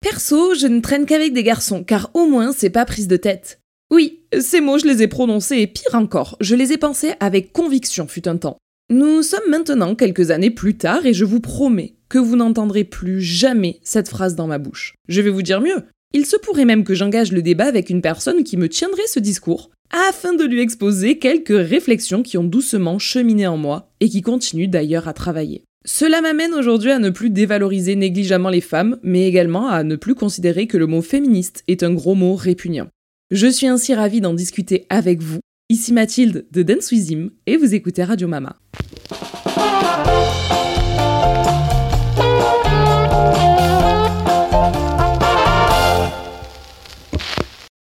Perso, je ne traîne qu'avec des garçons, car au moins c'est pas prise de tête. Oui, ces mots je les ai prononcés et pire encore, je les ai pensés avec conviction fut un temps. Nous sommes maintenant quelques années plus tard et je vous promets que vous n'entendrez plus jamais cette phrase dans ma bouche. Je vais vous dire mieux, il se pourrait même que j'engage le débat avec une personne qui me tiendrait ce discours, afin de lui exposer quelques réflexions qui ont doucement cheminé en moi et qui continuent d'ailleurs à travailler. Cela m'amène aujourd'hui à ne plus dévaloriser négligemment les femmes, mais également à ne plus considérer que le mot féministe est un gros mot répugnant. Je suis ainsi ravie d'en discuter avec vous. Ici Mathilde de Dance With et vous écoutez Radio Mama.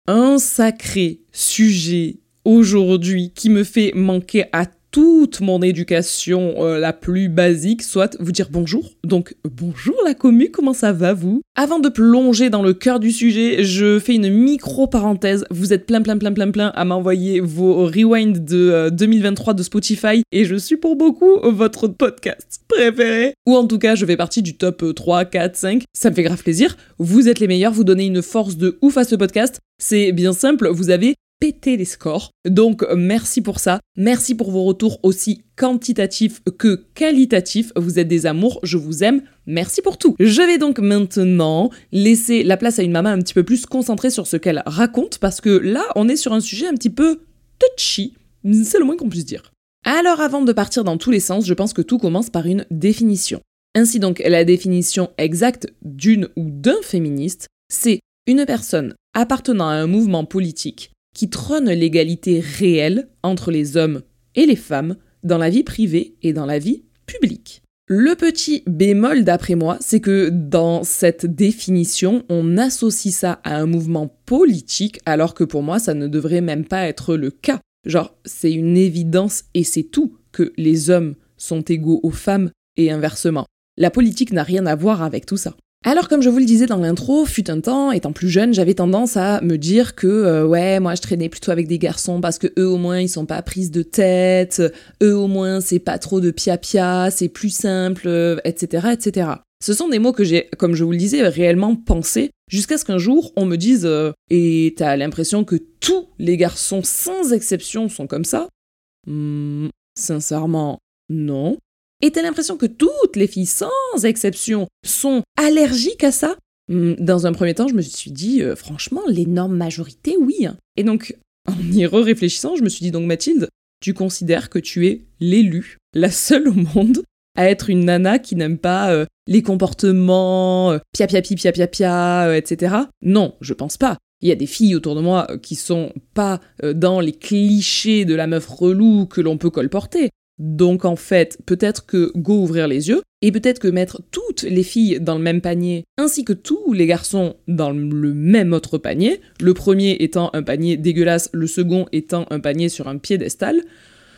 Un sacré sujet aujourd'hui qui me fait manquer à toute mon éducation euh, la plus basique, soit vous dire bonjour. Donc bonjour la commu, comment ça va vous? Avant de plonger dans le cœur du sujet, je fais une micro parenthèse. Vous êtes plein plein plein plein plein à m'envoyer vos rewinds de 2023 euh, de Spotify et je suis pour beaucoup votre podcast préféré. Ou en tout cas, je fais partie du top 3, 4, 5. Ça me fait grave plaisir. Vous êtes les meilleurs, vous donnez une force de ouf à ce podcast. C'est bien simple, vous avez péter les scores. Donc merci pour ça. Merci pour vos retours aussi quantitatifs que qualitatifs. Vous êtes des amours, je vous aime. Merci pour tout. Je vais donc maintenant laisser la place à une maman un petit peu plus concentrée sur ce qu'elle raconte parce que là, on est sur un sujet un petit peu touchy. C'est le moins qu'on puisse dire. Alors avant de partir dans tous les sens, je pense que tout commence par une définition. Ainsi donc, la définition exacte d'une ou d'un féministe, c'est une personne appartenant à un mouvement politique qui trône l'égalité réelle entre les hommes et les femmes dans la vie privée et dans la vie publique. Le petit bémol d'après moi, c'est que dans cette définition, on associe ça à un mouvement politique, alors que pour moi, ça ne devrait même pas être le cas. Genre, c'est une évidence et c'est tout que les hommes sont égaux aux femmes et inversement. La politique n'a rien à voir avec tout ça. Alors comme je vous le disais dans l'intro, fut un temps, étant plus jeune, j'avais tendance à me dire que euh, ouais, moi je traînais plutôt avec des garçons parce que eux au moins ils sont pas prises de tête, eux au moins c'est pas trop de pia-pia, c'est plus simple, etc., etc. Ce sont des mots que j'ai, comme je vous le disais, réellement pensé, jusqu'à ce qu'un jour on me dise euh, Et t'as l'impression que tous les garçons, sans exception, sont comme ça? Hmm, Sincèrement, non. Et t'as l'impression que toutes les filles, sans exception, sont allergiques à ça? Hmm, Dans un premier temps, je me suis dit, euh, franchement, l'énorme majorité, oui. Hein. Et donc, en y réfléchissant, je me suis dit donc, Mathilde, tu considères que tu es l'élu, la seule au monde à être une nana qui n'aime pas euh, les comportements, euh, pia pia pia pia pia, etc. Non, je pense pas. Il y a des filles autour de moi qui sont pas dans les clichés de la meuf relou que l'on peut colporter. Donc en fait, peut-être que go ouvrir les yeux, et peut-être que mettre toutes les filles dans le même panier, ainsi que tous les garçons dans le même autre panier, le premier étant un panier dégueulasse, le second étant un panier sur un piédestal,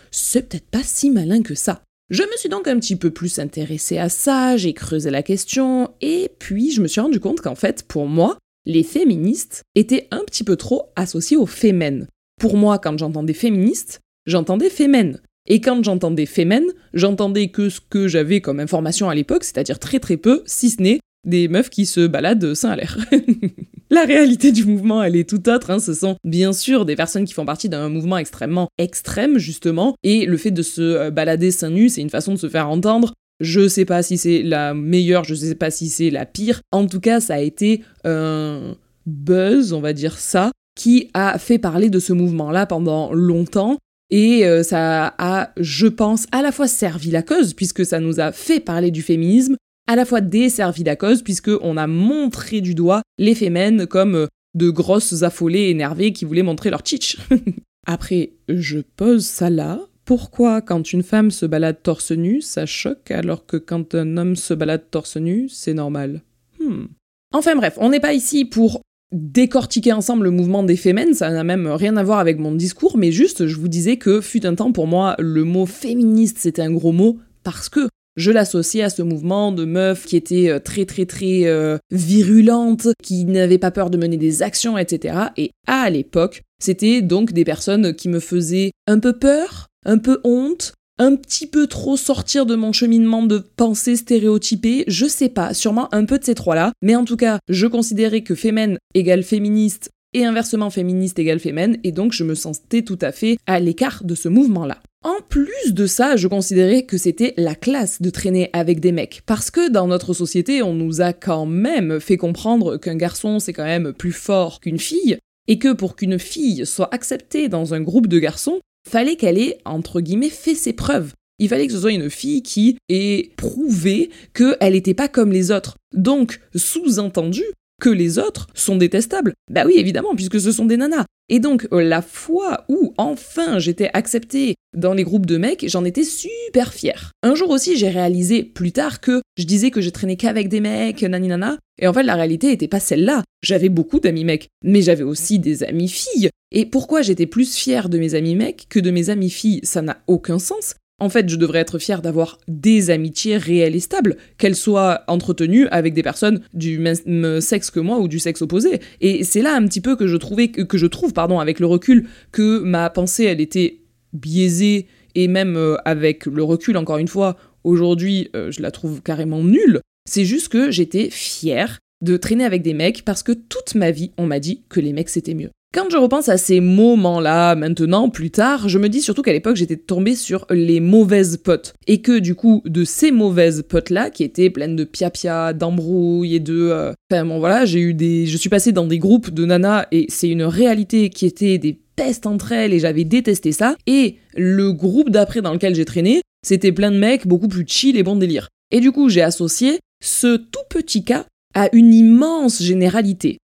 c'est peut-être pas si malin que ça. Je me suis donc un petit peu plus intéressée à ça, j'ai creusé la question, et puis je me suis rendu compte qu'en fait, pour moi, les féministes étaient un petit peu trop associés aux fémènes. Pour moi, quand j'entendais féministes, j'entendais fémènes. Et quand j'entendais Femen, j'entendais que ce que j'avais comme information à l'époque, c'est-à-dire très très peu, si ce n'est des meufs qui se baladent seins à l'air. La réalité du mouvement, elle est tout autre. Hein. Ce sont bien sûr des personnes qui font partie d'un mouvement extrêmement extrême, justement. Et le fait de se euh, balader seins nus, c'est une façon de se faire entendre. Je sais pas si c'est la meilleure, je sais pas si c'est la pire. En tout cas, ça a été un buzz, on va dire ça, qui a fait parler de ce mouvement-là pendant longtemps. Et euh, ça a, je pense, à la fois servi la cause, puisque ça nous a fait parler du féminisme, à la fois desservi la cause, puisqu'on a montré du doigt les fémènes comme euh, de grosses affolées énervées qui voulaient montrer leur titch. Après, je pose ça là. Pourquoi, quand une femme se balade torse nu, ça choque, alors que quand un homme se balade torse nu, c'est normal? Hmm. Enfin bref, on n'est pas ici pour décortiquer ensemble le mouvement des fémènes, ça n'a même rien à voir avec mon discours, mais juste je vous disais que fut un temps pour moi le mot féministe c'était un gros mot parce que je l'associais à ce mouvement de meufs qui étaient euh, très très très euh, virulentes, qui n'avaient pas peur de mener des actions, etc. Et à l'époque, c'était donc des personnes qui me faisaient un peu peur, un peu honte, un petit peu trop sortir de mon cheminement de pensée stéréotypée, je sais pas, sûrement un peu de ces trois-là, mais en tout cas, je considérais que fémène égale féministe et inversement féministe égale fémène, et donc je me sentais tout à fait à l'écart de ce mouvement-là. En plus de ça, je considérais que c'était la classe de traîner avec des mecs, parce que dans notre société, on nous a quand même fait comprendre qu'un garçon c'est quand même plus fort qu'une fille, et que pour qu'une fille soit acceptée dans un groupe de garçons, fallait qu'elle ait, entre guillemets, fait ses preuves. Il fallait que ce soit une fille qui ait prouvé qu'elle n'était pas comme les autres. Donc, sous-entendu, que les autres sont détestables. Bah oui, évidemment, puisque ce sont des nanas. Et donc, euh, la fois où enfin j'étais acceptée dans les groupes de mecs, j'en étais super fière. Un jour aussi, j'ai réalisé plus tard que je disais que je traînais qu'avec des mecs, nani Et en fait, la réalité était pas celle-là. J'avais beaucoup d'amis mecs, mais j'avais aussi des amis filles. Et pourquoi j'étais plus fière de mes amis mecs que de mes amis filles? Ça n'a aucun sens. En fait, je devrais être fière d'avoir des amitiés réelles et stables, qu'elles soient entretenues avec des personnes du même sexe que moi ou du sexe opposé. Et c'est là un petit peu que je trouvais que je trouve pardon avec le recul que ma pensée elle était biaisée et même euh, avec le recul encore une fois, aujourd'hui, euh, je la trouve carrément nulle. C'est juste que j'étais fière de traîner avec des mecs parce que toute ma vie, on m'a dit que les mecs c'était mieux. Quand je repense à ces moments-là, maintenant, plus tard, je me dis surtout qu'à l'époque, j'étais tombée sur les mauvaises potes. Et que du coup, de ces mauvaises potes-là, qui étaient pleines de pia-pia, d'embrouilles et de... Euh, enfin bon voilà, j'ai eu des... Je suis passée dans des groupes de nanas et c'est une réalité qui était des pestes entre elles et j'avais détesté ça. Et le groupe d'après dans lequel j'ai traîné, c'était plein de mecs beaucoup plus chill et bon délire. Et du coup, j'ai associé ce tout petit cas à une immense généralité.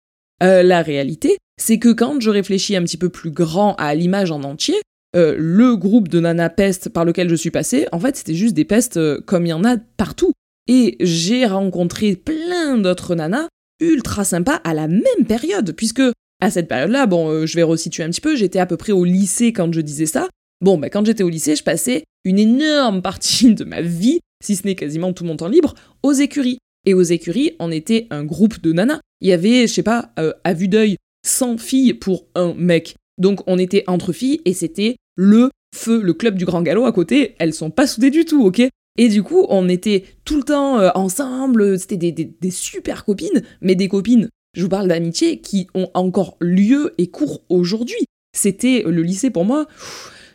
Euh, la réalité, c'est que quand je réfléchis un petit peu plus grand à l'image en entier, euh, le groupe de nana peste par lequel je suis passée, en fait, c'était juste des pestes euh, comme il y en a partout. Et j'ai rencontré plein d'autres nanas ultra sympas à la même période, puisque à cette période-là, bon, euh, je vais resituer un petit peu, j'étais à peu près au lycée quand je disais ça. Bon, bah, quand j'étais au lycée, je passais une énorme partie de ma vie, si ce n'est quasiment tout mon temps libre, aux écuries. Et aux écuries, on était un groupe de nanas. Il y avait, je sais pas, à vue d'œil, 100 filles pour un mec. Donc on était entre filles et c'était le feu, le club du Grand Galop à côté. Elles sont pas soudées du tout, ok? Et du coup, on était tout le temps euh, ensemble, c'était des, super copines, mais des copines, je vous parle d'amitié, qui ont encore lieu et cours aujourd'hui. C'était le lycée pour moi.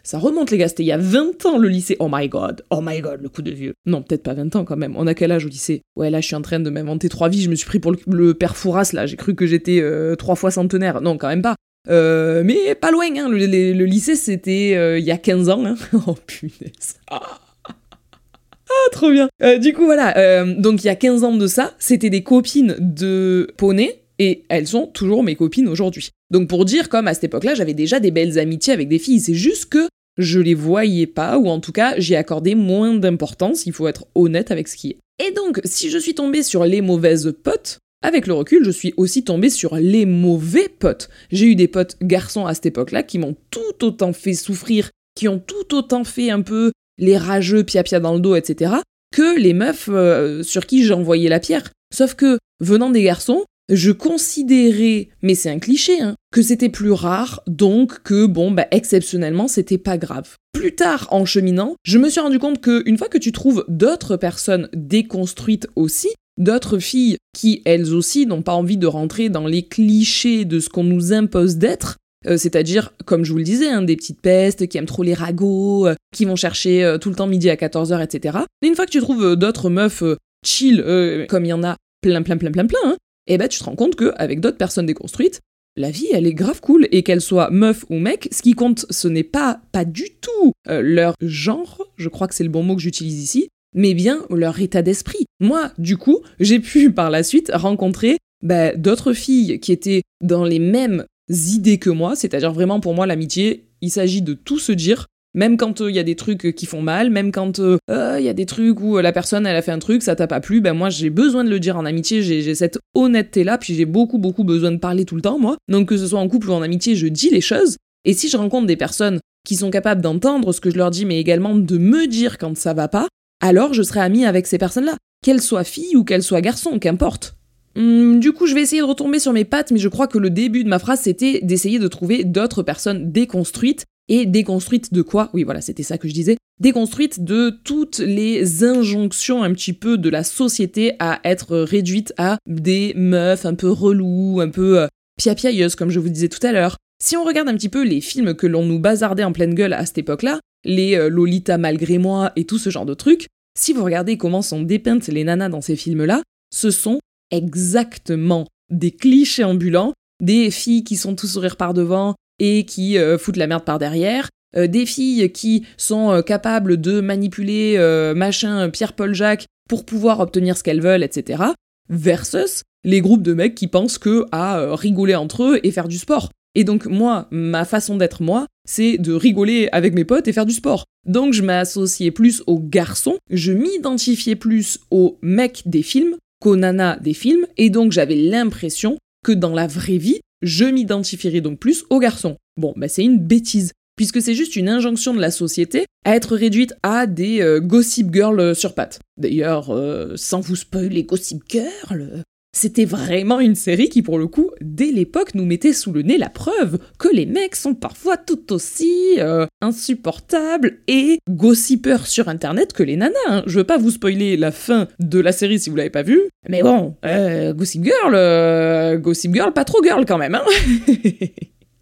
Ça remonte, les gars, c'était il y a 20 ans le lycée. Oh my god, oh my god, le coup de vieux. Non, peut-être pas 20 ans quand même. On a quel âge au lycée? Ouais, là, je suis en train de m'inventer trois vies. Je me suis pris pour le, père Fouras, là. J'ai cru que j'étais euh, trois fois centenaire. Non, quand même pas. Euh, mais pas loin, hein. Le, lycée, c'était euh, il y a 15 ans. Hein. Oh punaise. Ah. ah trop bien. du coup, voilà. donc, il y a 15 ans de ça, c'était des copines de poney et elles sont toujours mes copines aujourd'hui. Donc pour dire comme à cette époque-là, j'avais déjà des belles amitiés avec des filles, c'est juste que je les voyais pas, ou en tout cas j'y accordais moins d'importance, il faut être honnête avec ce qui est. Et donc, si je suis tombée sur les mauvaises potes, avec le recul, je suis aussi tombée sur les mauvais potes. J'ai eu des potes garçons à cette époque-là qui m'ont tout autant fait souffrir, qui ont tout autant fait un peu les rageux pia-pia dans le dos, etc., que les meufs euh, sur qui j'envoyais la pierre. Sauf que, venant des garçons, je considérais, mais c'est un cliché, hein, que c'était plus rare, donc que bon, bah exceptionnellement, c'était pas grave. Plus tard, en cheminant, je me suis rendu compte que une fois que tu trouves d'autres personnes déconstruites aussi, d'autres filles qui elles aussi n'ont pas envie de rentrer dans les clichés de ce qu'on nous impose d'être, euh, c'est-à-dire, comme je vous le disais, hein, des petites pestes qui aiment trop les ragots, euh, qui vont chercher euh, tout le temps midi à 14h, etc. Et une fois que tu trouves d'autres meufs chill, comme il y en a plein, plein, plein, plein, plein, hein, et eh ben tu te rends compte qu'avec d'autres personnes déconstruites, la vie, elle est grave cool, et qu'elle soit meuf ou mec, ce qui compte, ce n'est pas, pas du tout euh, leur genre, je crois que c'est le bon mot que j'utilise ici, mais bien leur état d'esprit. Moi, du coup, j'ai pu par la suite rencontrer bah, d'autres filles qui étaient dans les mêmes idées que moi, c'est-à-dire vraiment pour moi l'amitié, il s'agit de tout se dire, même quand il euh, y a des trucs euh, qui font mal, même quand il euh, y a des trucs où la personne elle a fait un truc, ça t'a pas plu, ben moi j'ai besoin de le dire en amitié, j'ai cette honnêteté là, puis j'ai beaucoup beaucoup besoin de parler tout le temps moi. Donc que ce soit en couple ou en amitié, je dis les choses. Et si je rencontre des personnes qui sont capables d'entendre ce que je leur dis, mais également de me dire quand ça va pas, alors je serai amie avec ces personnes-là. Qu'elles soient filles ou qu'elles soient garçons, qu'importe. Hum, du coup, je vais essayer de retomber sur mes pattes, mais je crois que le début de ma phrase, c'était d'essayer de trouver d'autres personnes déconstruites et déconstruite de quoi Oui, voilà, c'était ça que je disais. Déconstruite de toutes les injonctions un petit peu de la société à être réduite à des meufs un peu reloues, un peu euh, piapiailleuses, comme je vous disais tout à l'heure. Si on regarde un petit peu les films que l'on nous bazardait en pleine gueule à cette époque-là, les euh, Lolita malgré moi et tout ce genre de trucs, si vous regardez comment sont dépeintes les nanas dans ces films-là, ce sont exactement des clichés ambulants, des filles qui sont tout sourire par devant et qui euh, foutent la merde par derrière, euh, des filles qui sont capables de manipuler machin Pierre-Paul Jacques pour pouvoir obtenir ce qu'elles veulent, etc. Versus les groupes de mecs qui pensent que à rigoler entre eux et faire du sport. Et donc moi, ma façon d'être moi, c'est de rigoler avec mes potes et faire du sport. Donc je m'associais plus aux garçons, je m'identifiais plus aux mecs des films qu'aux nanas des films, et donc j'avais l'impression que dans la vraie vie, je m'identifierais donc plus aux garçons. Bon, bah c'est une bêtise, puisque c'est juste une injonction de la société à être réduite à des euh, gossip girls sur pattes. D'ailleurs, euh, sans vous spoiler gossip girl, c'était vraiment une série qui, pour le coup, dès l'époque, nous mettait sous le nez la preuve que les mecs sont parfois tout aussi euh, insupportables et gossipeurs sur Internet que les nanas. Hein. Je veux pas vous spoiler la fin de la série si vous l'avez pas vue, mais bon, euh, Gossip Girl, euh, Gossip Girl, pas trop girl quand même. Hein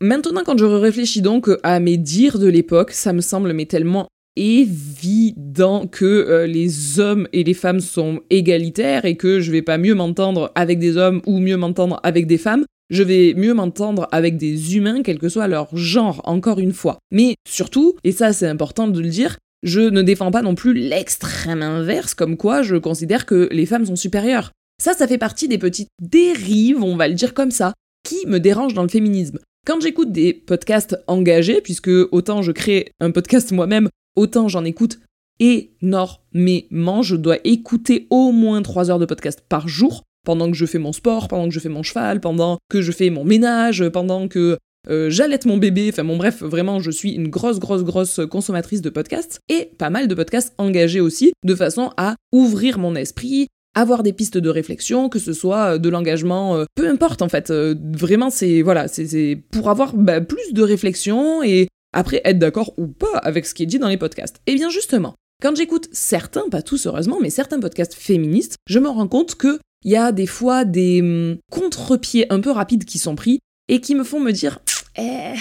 Maintenant, quand je réfléchis donc à mes dires de l'époque, ça me semble mais tellement évident que euh, les hommes et les femmes sont égalitaires et que je vais pas mieux m'entendre avec des hommes ou mieux m'entendre avec des femmes. Je vais mieux m'entendre avec des humains, quel que soit leur genre, encore une fois. Mais surtout, et ça c'est important de le dire, je ne défends pas non plus l'extrême inverse, comme quoi je considère que les femmes sont supérieures. Ça, ça fait partie des petites dérives, on va le dire comme ça, qui me dérangent dans le féminisme. Quand j'écoute des podcasts engagés, puisque autant je crée un podcast moi-même, autant j'en écoute énormément. Je dois écouter au moins 3 heures de podcast par jour pendant que je fais mon sport, pendant que je fais mon cheval, pendant que je fais mon ménage, pendant que euh, j'allaite mon bébé, enfin bon bref, vraiment je suis une grosse grosse grosse consommatrice de podcasts et pas mal de podcasts engagés aussi, de façon à ouvrir mon esprit, avoir des pistes de réflexion, que ce soit de l'engagement, euh, peu importe en fait, euh, vraiment c'est voilà, c'est pour avoir bah, plus de réflexion et après, être d'accord ou pas avec ce qui est dit dans les podcasts. Eh bien justement, quand j'écoute certains, pas tous heureusement, mais certains podcasts féministes, je me rends compte que il y a des fois des hum, contre-pieds un peu rapides qui sont pris et qui me font me dire eh,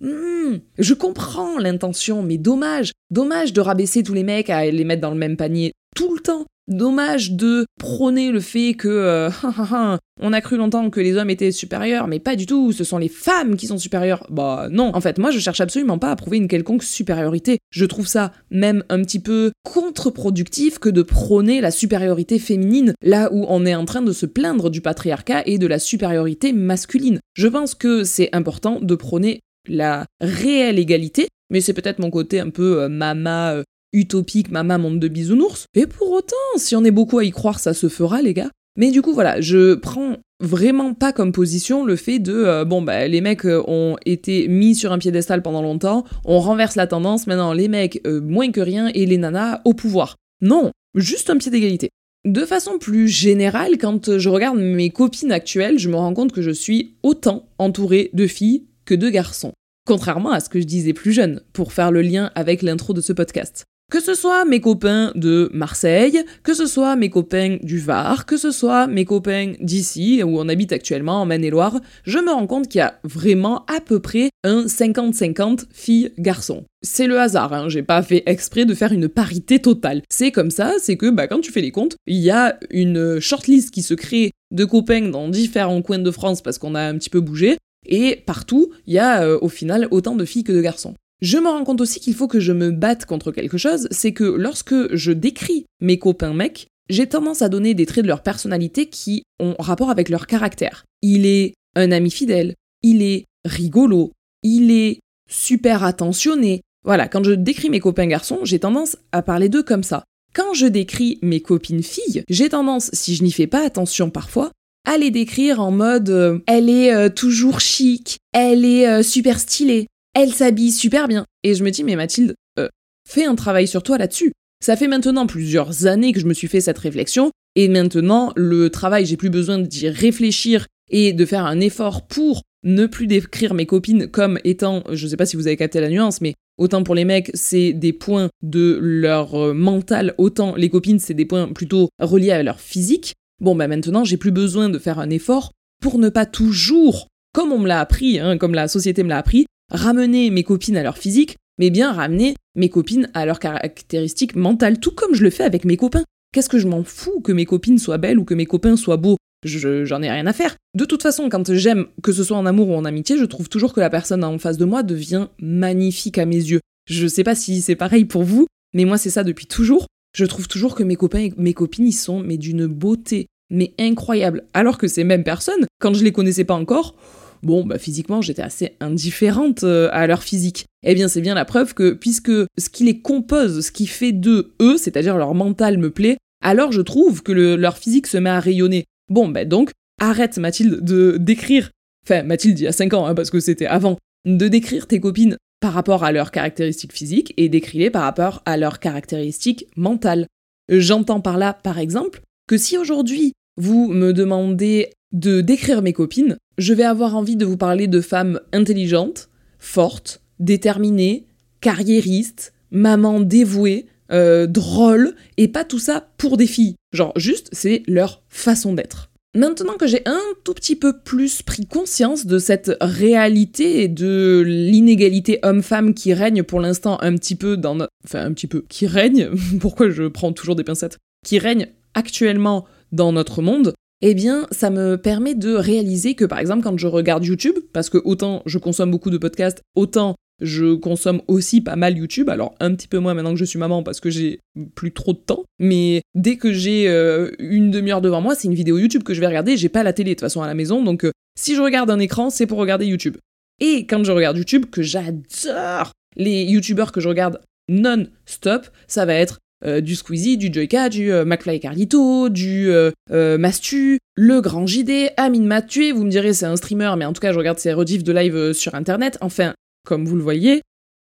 hmm, je comprends l'intention, mais dommage, dommage de rabaisser tous les mecs à les mettre dans le même panier tout le temps. Dommage de prôner le fait que euh, on a cru longtemps que les hommes étaient supérieurs, mais pas du tout, ce sont les femmes qui sont supérieures. Bah non, en fait, moi je cherche absolument pas à prouver une quelconque supériorité. Je trouve ça même un petit peu contre-productif que de prôner la supériorité féminine, là où on est en train de se plaindre du patriarcat et de la supériorité masculine. Je pense que c'est important de prôner la réelle égalité, mais c'est peut-être mon côté un peu euh, mama euh, utopique, mama monde de bisounours. Et pour autant, si on est beaucoup à y croire, ça se fera, les gars. Mais du coup, voilà, je prends vraiment pas comme position le fait de euh, bon bah les mecs euh, ont été mis sur un piédestal pendant longtemps, on renverse la tendance, maintenant les mecs euh, moins que rien et les nanas au pouvoir. Non, juste un pied d'égalité. De façon plus générale, quand je regarde mes copines actuelles, je me rends compte que je suis autant entourée de filles que de garçons. Contrairement à ce que je disais plus jeune, pour faire le lien avec l'intro de ce podcast. Que ce soit mes copains de Marseille, que ce soit mes copains du Var, que ce soit mes copains d'ici, où on habite actuellement en Maine-et-Loire, je me rends compte qu'il y a vraiment à peu près un 50-50 filles-garçons. C'est le hasard, hein, j'ai pas fait exprès de faire une parité totale. C'est comme ça, c'est que bah, quand tu fais les comptes, il y a une shortlist qui se crée de copains dans différents coins de France parce qu'on a un petit peu bougé, et partout, il y a euh, au final autant de filles que de garçons. Je me rends compte aussi qu'il faut que je me batte contre quelque chose, c'est que lorsque je décris mes copains mecs, j'ai tendance à donner des traits de leur personnalité qui ont rapport avec leur caractère. Il est un ami fidèle, il est rigolo, il est super attentionné. Voilà, quand je décris mes copains garçons, j'ai tendance à parler d'eux comme ça. Quand je décris mes copines filles, j'ai tendance, si je n'y fais pas attention parfois, à les décrire en mode euh, elle est euh, toujours chic, elle est euh, super stylée, elle s'habille super bien. Et je me dis, mais Mathilde, euh, fais un travail sur toi là-dessus. Ça fait maintenant plusieurs années que je me suis fait cette réflexion, et maintenant, le travail, j'ai plus besoin d'y réfléchir et de faire un effort pour ne plus décrire mes copines comme étant, je sais pas si vous avez capté la nuance, mais autant pour les mecs, c'est des points de leur euh, mental, autant les copines, c'est des points plutôt reliés à leur physique. Bon, bah maintenant, j'ai plus besoin de faire un effort pour ne pas toujours, comme on me l'a appris, hein, comme la société me l'a appris, ramener mes copines à leur physique, mais bien ramener mes copines à leurs caractéristiques mentales, tout comme je le fais avec mes copains. Qu'est-ce que je m'en fous que mes copines soient belles ou que mes copains soient beaux? J'en ai rien à faire. De toute façon, quand j'aime, que ce soit en amour ou en amitié, je trouve toujours que la personne en face de moi devient magnifique à mes yeux. Je sais pas si c'est pareil pour vous, mais moi c'est ça depuis toujours. Je trouve toujours que mes copains et mes copines, ils sont mais d'une beauté, mais incroyable. Alors que ces mêmes personnes, quand je les connaissais pas encore, bon, bah physiquement, j'étais assez indifférente euh, à leur physique. Eh bien, c'est bien la preuve que, puisque ce qui les compose, ce qui fait d'eux eux, c'est-à-dire leur mental me plaît, alors je trouve que leur physique se met à rayonner. Bon, ben donc, arrête Mathilde de décrire, enfin Mathilde il y a 5 ans, hein, parce que c'était avant, de décrire tes copines par rapport à leurs caractéristiques physiques et décris-les par rapport à leurs caractéristiques mentales. J'entends par là, par exemple, que si aujourd'hui vous me demandez de décrire mes copines, je vais avoir envie de vous parler de femmes intelligentes, fortes, déterminées, carriéristes, mamans dévouées, euh, drôles, et pas tout ça pour des filles. Genre, juste, c'est leur façon d'être. Maintenant que j'ai un tout petit peu plus pris conscience de cette réalité et de l'inégalité homme-femme qui règne pour l'instant un petit peu dans notre... Enfin, un petit peu. Qui règne Pourquoi je prends toujours des pincettes Qui règne actuellement dans notre monde, eh bien, ça me permet de réaliser que, par exemple, quand je regarde YouTube, parce que autant je consomme beaucoup de podcasts, autant je consomme aussi pas mal YouTube, alors un petit peu moins maintenant que je suis maman parce que j'ai plus trop de temps, mais dès que j'ai euh, une demi-heure devant moi, c'est une vidéo YouTube que je vais regarder, j'ai pas la télé de toute façon à la maison, donc euh, si je regarde un écran, c'est pour regarder YouTube. Et quand je regarde YouTube, que j'adore les YouTubeurs que je regarde non-stop, ça va être euh, du Squeezie, du Joyka, du euh, McFly Carlito, du euh, Mastu, le Grand JD, Amine Mathieu, vous me direz c'est un streamer, mais en tout cas je regarde ses rediffs de live sur internet, enfin, comme vous le voyez,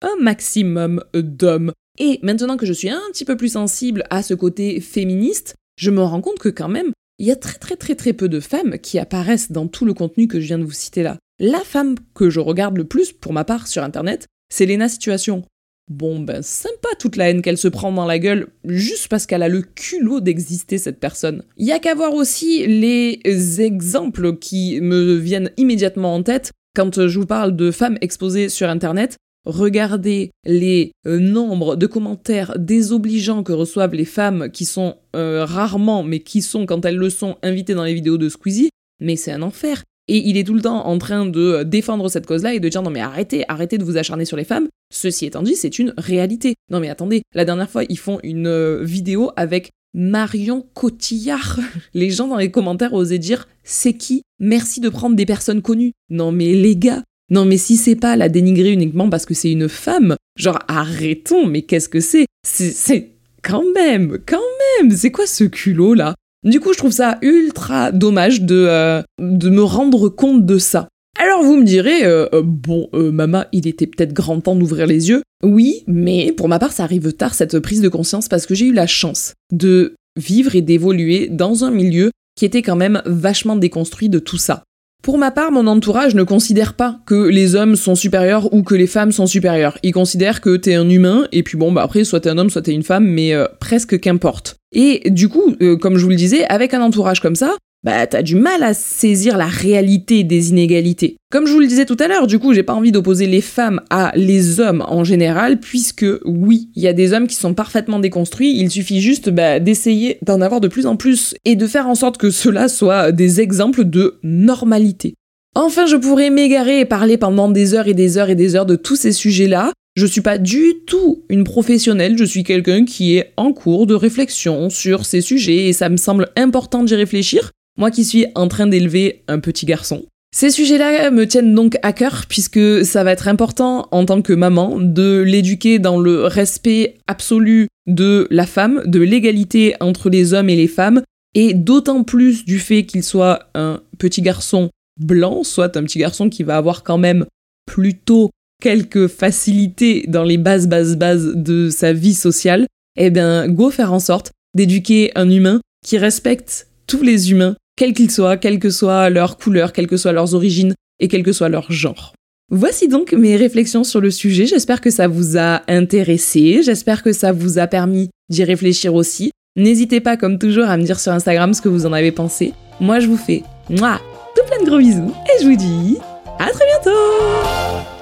un maximum d'hommes. Et maintenant que je suis un petit peu plus sensible à ce côté féministe, je me rends compte que quand même, il y a très très très très peu de femmes qui apparaissent dans tout le contenu que je viens de vous citer là. La femme que je regarde le plus, pour ma part, sur internet, c'est Lena Situation. Bon, ben sympa toute la haine qu'elle se prend dans la gueule, juste parce qu'elle a le culot d'exister, cette personne. Y a qu'à voir aussi les exemples qui me viennent immédiatement en tête quand je vous parle de femmes exposées sur Internet. Regardez les euh, nombres de commentaires désobligeants que reçoivent les femmes qui sont euh, rarement, mais qui sont, quand elles le sont, invitées dans les vidéos de Squeezie. Mais c'est un enfer. Et il est tout le temps en train de défendre cette cause-là et de dire non mais arrêtez, arrêtez de vous acharner sur les femmes. Ceci étant dit, c'est une réalité. Non mais attendez, la dernière fois, ils font une euh, vidéo avec Marion Cotillard. Les gens dans les commentaires osaient dire c'est qui? Merci de prendre des personnes connues. Non mais les gars, non mais si c'est pas la dénigrer uniquement parce que c'est une femme, genre arrêtons, mais qu'est-ce que c'est? C'est quand même, quand même, c'est quoi ce culot là du coup, je trouve ça ultra dommage de, euh, de me rendre compte de ça. Alors vous me direz, euh, euh, bon, Mama, il était peut-être grand temps d'ouvrir les yeux. Oui, mais pour ma part, ça arrive tard cette prise de conscience parce que j'ai eu la chance de vivre et d'évoluer dans un milieu qui était quand même vachement déconstruit de tout ça. Pour ma part, mon entourage ne considère pas que les hommes sont supérieurs ou que les femmes sont supérieures. Ils considèrent que t'es un humain, et puis bon, bah après, soit t'es un homme, soit t'es une femme, mais presque qu'importe. Et du coup, euh, comme je vous le disais, avec un entourage comme ça, bah t'as du mal à saisir la réalité des inégalités. Comme je vous le disais tout à l'heure, du coup, j'ai pas envie d'opposer les femmes à les hommes en général, puisque oui, il y a des hommes qui sont parfaitement déconstruits, il suffit juste bah, d'essayer d'en avoir de plus en plus et de faire en sorte que cela soit des exemples de normalité. Enfin, je pourrais m'égarer et parler pendant des heures et des heures et des heures de tous ces sujets-là, je suis pas du tout une professionnelle, je suis quelqu'un qui est en cours de réflexion sur ces sujets et ça me semble important d'y réfléchir, moi qui suis en train d'élever un petit garçon. Ces sujets-là me tiennent donc à cœur puisque ça va être important en tant que maman de l'éduquer dans le respect absolu de la femme, de l'égalité entre les hommes et les femmes, et d'autant plus du fait qu'il soit un petit garçon blanc, soit un petit garçon qui va avoir quand même plutôt quelques facilités dans les bases, bases, bases de sa vie sociale, eh bien, go faire en sorte d'éduquer un humain qui respecte tous les humains, quels qu'ils soient, quelle que soit leur couleur, quelles que soient leurs origines, et quel que soit leur genre. Voici donc mes réflexions sur le sujet, j'espère que ça vous a intéressé, j'espère que ça vous a permis d'y réfléchir aussi. N'hésitez pas comme toujours à me dire sur Instagram ce que vous en avez pensé. Moi je vous fais moi tout plein de gros bisous et je vous dis à très bientôt